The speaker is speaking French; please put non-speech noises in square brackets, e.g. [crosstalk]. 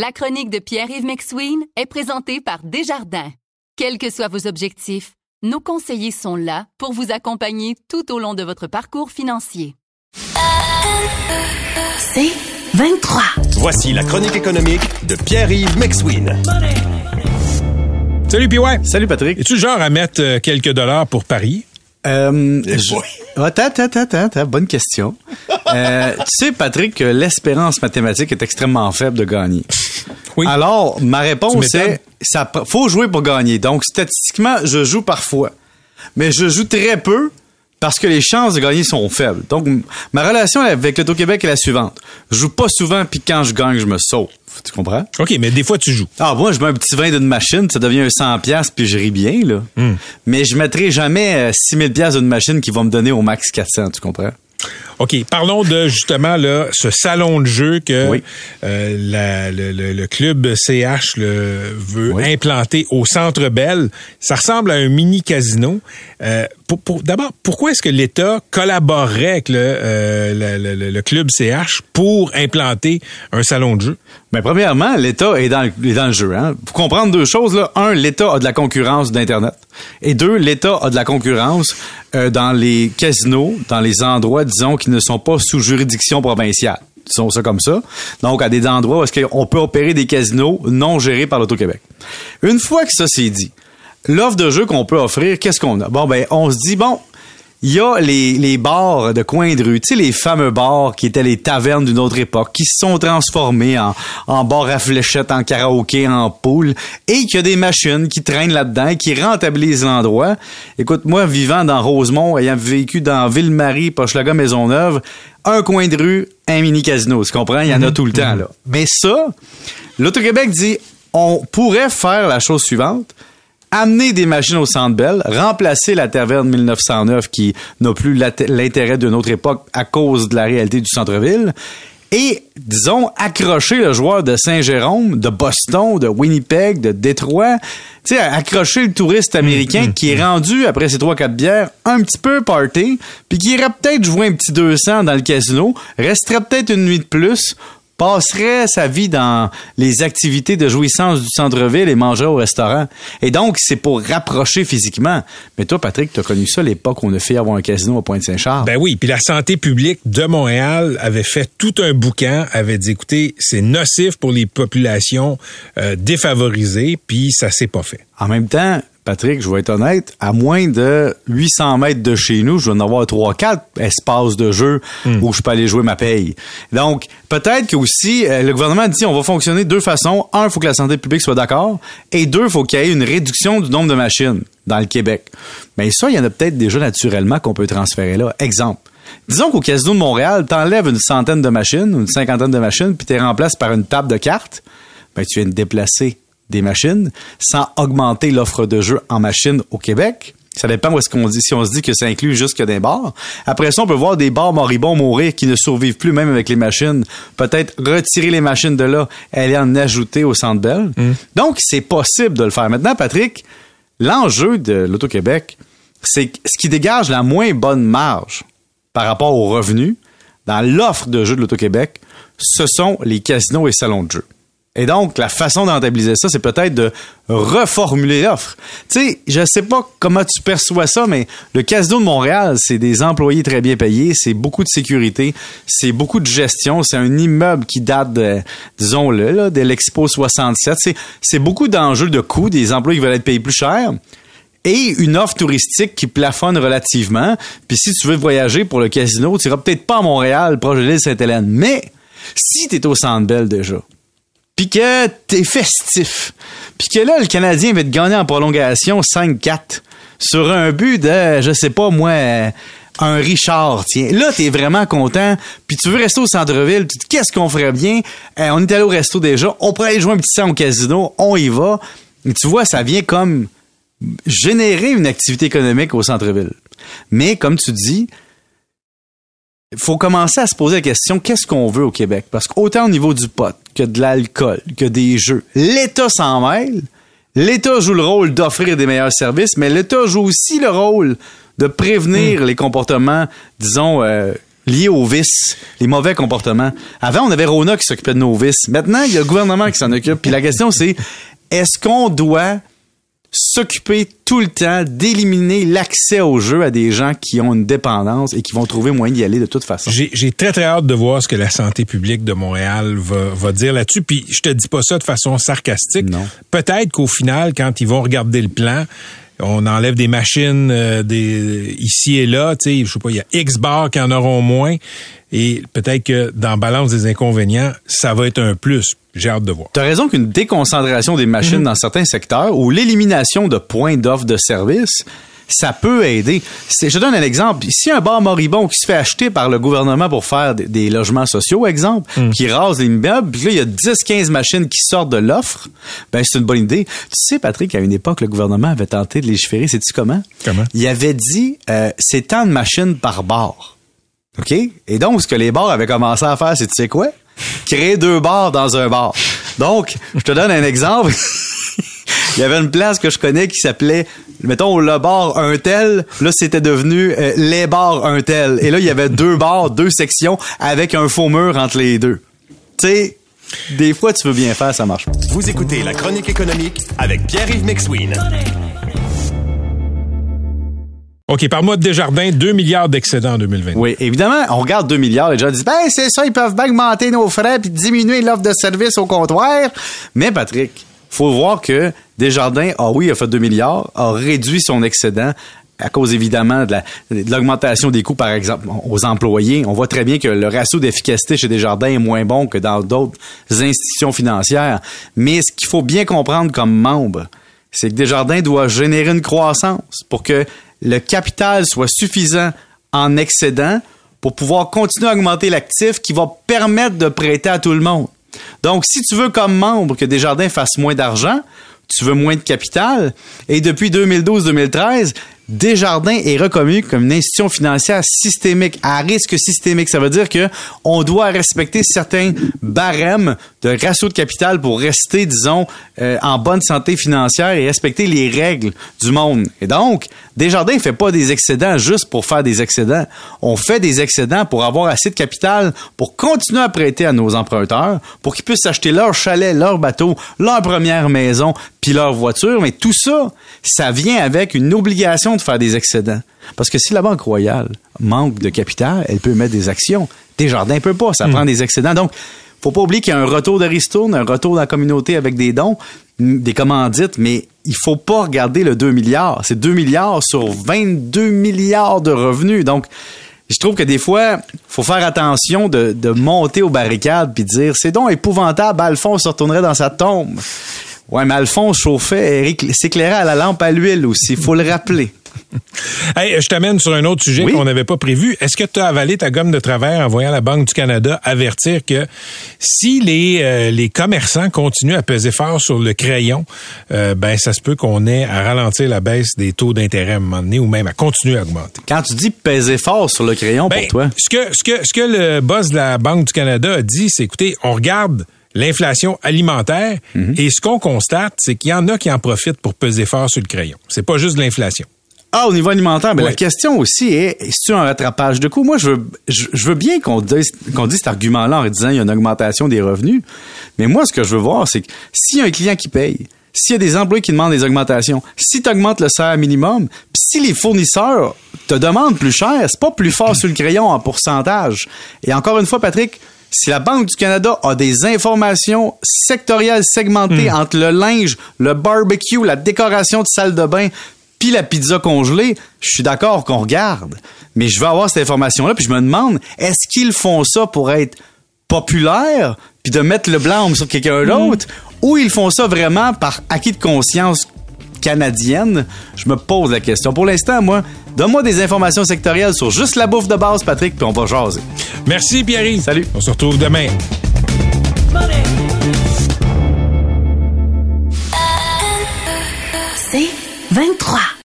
La chronique de Pierre-Yves McSween est présentée par Desjardins. Quels que soient vos objectifs, nos conseillers sont là pour vous accompagner tout au long de votre parcours financier. C'est 23. Voici la chronique économique de Pierre-Yves McSween. Salut PY. Salut Patrick. Es-tu genre à mettre euh, quelques dollars pour Paris? Euh, je- boy. Attends, attends, attends, bonne question. Euh, tu sais, Patrick, que l'espérance mathématique est extrêmement faible de gagner. Oui. Alors, ma réponse est, ça faut jouer pour gagner. Donc, statistiquement, je joue parfois. Mais je joue très peu parce que les chances de gagner sont faibles. Donc, ma relation avec l'Auto-Québec est la suivante. Je joue pas souvent, puis quand je gagne, je me sauve. Tu comprends? OK, mais des fois, tu joues. Ah, moi, je mets un petit vin d'une machine, ça devient un 100 pièces puis je ris bien, là. Hmm. Mais je mettrai jamais euh, 6000 pièces d'une machine qui va me donner au max 400, tu comprends? OK, parlons de justement là, ce salon de jeu que Oui. euh, la- le, le- le club CH le, veut Oui. implanter au Centre Bell. Ça ressemble à un mini casino. Euh, pour, pour- D'abord, pourquoi est-ce que l'État collaborerait avec le, euh, le- le- le club CH pour implanter un salon de jeu? Ben, premièrement, l'État est dans, le- est dans jeu. Hein. Faut comprendre deux choses. Là. Un, l'État a de la concurrence d'Internet. Et deux, l'État a de la concurrence euh, dans les casinos, dans les endroits, disons, qui ne sont pas sous juridiction provinciale. Disons ça comme ça. Donc, à des endroits où est-ce qu'on peut opérer des casinos non gérés par l'Auto-Québec. Une fois que ça c'est dit, l'offre de jeu qu'on peut offrir, qu'est-ce qu'on a? Bon, ben, on se dit, bon, il y a les, les bars de coin de rue, tu sais, les fameux bars qui étaient les tavernes d'une autre époque, qui se sont transformés en, en bars à fléchettes, en karaoké, en poule, et qu'il y a des machines qui traînent là-dedans, qui rentabilisent l'endroit. Écoute, moi, vivant dans Rosemont, ayant vécu dans Ville-Marie, Pochelaga, Maisonneuve, un coin de rue, un mini casino, tu comprends? Il y en a tout le temps, là. Mais ça, l'Auto-Québec dit, on pourrait faire la chose suivante, amener des machines au Centre Bell, remplacer la taverne 1909 qui n'a plus l'intérêt d'une autre époque à cause de la réalité du centre-ville et, disons, accrocher le joueur de Saint-Jérôme, de Boston, de Winnipeg, de Détroit, tu sais, accrocher le touriste américain qui est rendu, après ses trois quatre bières, un petit peu party, puis qui irait peut-être jouer un petit 200 dans le casino, resterait peut-être une nuit de plus, passerait sa vie dans les activités de jouissance du centre-ville et mangerait au restaurant. Et donc, c'est pour rapprocher physiquement. Mais toi, Patrick, tu as connu ça l'époque où on a fait avoir un casino à Pointe-Saint-Charles. Ben oui, puis la santé publique de Montréal avait fait tout un bouquin, avait dit écoutez, c'est nocif pour les populations euh, défavorisées, puis ça s'est pas fait. En même temps, Patrick, je vais être honnête, à moins de 800 mètres de chez nous, je vais en avoir 3-4 espaces de jeu où je peux aller jouer ma paye. Donc, peut-être que aussi, euh, le gouvernement dit on va fonctionner de deux façons. Un, il faut que la santé publique soit d'accord. Et deux, il faut qu'il y ait une réduction du nombre de machines dans le Québec. Mais ça, il y en a peut-être déjà naturellement qu'on peut transférer là. Exemple. Disons qu'au Casino de Montréal, t'enlèves une centaine de machines, une cinquantaine de machines, puis tu remplaces par une table de cartes. Ben, tu viens de déplacer des machines sans augmenter l'offre de jeux en machines au Québec. Ça dépend où est-ce qu'on dit. Si on se dit que ça inclut juste que des bars. Après ça, on peut voir des bars moribonds mourir qui ne survivent plus même avec les machines. Peut-être retirer les machines de là, aller en ajouter au Centre Bell. Donc, c'est possible de le faire. Maintenant, Patrick, l'enjeu de l'Auto-Québec, c'est que ce qui dégage la moins bonne marge par rapport aux revenus dans l'offre de jeux de l'Auto-Québec, ce sont les casinos et salons de jeux. Et donc, la façon de rentabiliser ça, c'est peut-être de reformuler l'offre. Tu sais, je sais pas comment tu perçois ça, mais le Casino de Montréal, c'est des employés très bien payés, c'est beaucoup de sécurité, c'est beaucoup de gestion, c'est un immeuble qui date de, disons-le, de l'Expo 67. C'est, beaucoup d'enjeux de coûts, des employés qui veulent être payés plus cher et une offre touristique qui plafonne relativement. Puis si tu veux voyager pour le casino, tu iras peut-être pas à Montréal, proche de l'île Sainte-Hélène. Mais si tu es au Centre Bell déjà, puis que t'es festif, puis que là, le Canadien va te gagner en prolongation 5-4 sur un but de, je sais pas moi, un Richard, tiens. Là, t'es vraiment content, puis tu veux rester au centre-ville, tu te dis, qu'est-ce qu'on ferait bien? Euh, on est allé au resto déjà, on pourrait aller jouer un petit sang au casino, on y va. Tu vois, ça vient comme générer une activité économique au centre-ville. Mais comme tu dis, il faut commencer à se poser la question qu'est-ce qu'on veut au Québec? Parce qu'autant au niveau du pot que de l'alcool, que des jeux, l'État s'en mêle. L'État joue le rôle d'offrir des meilleurs services, mais l'État joue aussi le rôle de prévenir les comportements, disons, euh, liés aux vices, les mauvais comportements. Avant, on avait Rona qui s'occupait de nos vices. Maintenant, il y a le gouvernement qui s'en occupe. Puis la question, c'est est-ce qu'on doit s'occuper tout le temps d'éliminer l'accès au jeu à des gens qui ont une dépendance et qui vont trouver moyen d'y aller de toute façon. J'ai très, très hâte de voir ce que la santé publique de Montréal va, va dire là-dessus. Puis je te dis pas ça de façon sarcastique. Peut-être qu'au final, quand ils vont regarder le plan, on enlève des machines euh, des, ici et là, tu sais, je sais pas, il y a X bars qui en auront moins. Et peut-être que dans balance des inconvénients, ça va être un plus. J'ai hâte de voir. Tu as raison qu'une déconcentration des machines dans certains secteurs ou l'élimination de points d'offre de services, ça peut aider. Je te donne un exemple. Si un bar moribond qui se fait acheter par le gouvernement pour faire des, des logements sociaux, exemple, qui rase les immeubles, puis là, il y a 10-15 machines qui sortent de l'offre, ben c'est une bonne idée. Tu sais, Patrick, à une époque, le gouvernement avait tenté de légiférer. Sais-tu comment? Comment? Il avait dit, euh, c'est tant de machines par bar. OK? Et donc, ce que les bars avaient commencé à faire, c'est, tu sais quoi? Créer deux bars dans un bar. Donc, je te donne un exemple. [laughs] Il y avait une place que je connais qui s'appelait, mettons, le bar un tel. Là, c'était devenu euh, les bars un tel. Et là, il y avait deux bars, deux sections avec un faux mur entre les deux. Tu sais, des fois, tu veux bien faire, ça marche pas. Vous écoutez La Chronique économique avec Pierre-Yves McSween. OK, par mois de Desjardins, 2 milliards d'excédents en 2020. Oui, évidemment, on regarde 2 milliards, les gens disent, ben, c'est ça, ils peuvent bien augmenter nos frais puis diminuer l'offre de service au comptoir. Mais, Patrick, faut voir que Desjardins, ah oui, a fait 2 milliards, a réduit son excédent à cause évidemment de la- de l'augmentation des coûts, par exemple, aux employés. On voit très bien que le ratio d'efficacité chez Desjardins est moins bon que dans d'autres institutions financières. Mais ce qu'il faut bien comprendre comme membre, c'est que Desjardins doit générer une croissance pour que le capital soit suffisant en excédent pour pouvoir continuer à augmenter l'actif qui va permettre de prêter à tout le monde. Donc, si tu veux comme membre que Desjardins fasse moins d'argent, tu veux moins de capital, et depuis 2012-2013, Desjardins est reconnu comme une institution financière systémique, à risque systémique. Ça veut dire que on doit respecter certains barèmes de ratio de capital pour rester, disons, euh, en bonne santé financière et respecter les règles du monde. Et donc, Desjardins ne fait pas des excédents juste pour faire des excédents. On fait des excédents pour avoir assez de capital pour continuer à prêter à nos emprunteurs, pour qu'ils puissent acheter leur chalet, leur bateau, leur première maison, puis leur voiture. Mais tout ça, ça vient avec une obligation de faire des excédents. Parce que si la Banque Royale manque de capital, elle peut mettre des actions. Desjardins peut pas, ça prend des excédents. Donc, faut pas oublier qu'il y a un retour de ristourne, un retour dans la communauté avec des dons, des commandites, mais il faut pas regarder le 2 milliards. C'est 2 milliards sur 22 milliards de revenus. Donc, je trouve que des fois, faut faire attention de, de monter aux barricades puis dire c'est donc épouvantable, Alphonse se retournerait dans sa tombe. Ouais, mais Alphonse chauffait, s'éclairait à la lampe à l'huile aussi, faut le rappeler. [laughs] Hey, je t'amène sur un autre sujet Oui. qu'on n'avait pas prévu. Est-ce que tu as avalé ta gomme de travers en voyant la Banque du Canada avertir que si les, euh, les commerçants continuent à peser fort sur le crayon, euh, ben ça se peut qu'on ait à ralentir la baisse des taux d'intérêt à un moment donné ou même à continuer à augmenter? Quand tu dis peser fort sur le crayon Ben, pour toi, Ce que, ce, que, ce que le boss de la Banque du Canada a dit, c'est écoutez, on regarde l'inflation alimentaire Mhm. et ce qu'on constate, c'est qu'il y en a qui en profitent pour peser fort sur le crayon. C'est pas juste de l'inflation. Ah, au niveau alimentaire, mais la question aussi est, est-ce un rattrapage de coûts? Moi, je veux, je, je veux bien qu'on dise, qu'on dise cet argument-là en disant il y a une augmentation des revenus. Mais moi, ce que je veux voir, c'est que s'il y a un client qui paye, s'il y a des employés qui demandent des augmentations, si tu augmentes le salaire minimum, puis si les fournisseurs te demandent plus cher, c'est pas plus fort sur le crayon en pourcentage. Et encore une fois, Patrick, si la Banque du Canada a des informations sectorielles segmentées entre le linge, le barbecue, la décoration de salle de bain, puis la pizza congelée, je suis d'accord qu'on regarde. Mais je veux avoir cette information-là, puis je me demande, est-ce qu'ils font ça pour être populaire, puis de mettre le blâme sur quelqu'un d'autre, ou ils font ça vraiment par acquis de conscience canadienne? Je me pose la question. Pour l'instant, moi, donne-moi des informations sectorielles sur juste la bouffe de base, Patrick, puis on va jaser. Merci Pierre. Salut. On se retrouve demain. C'est 23.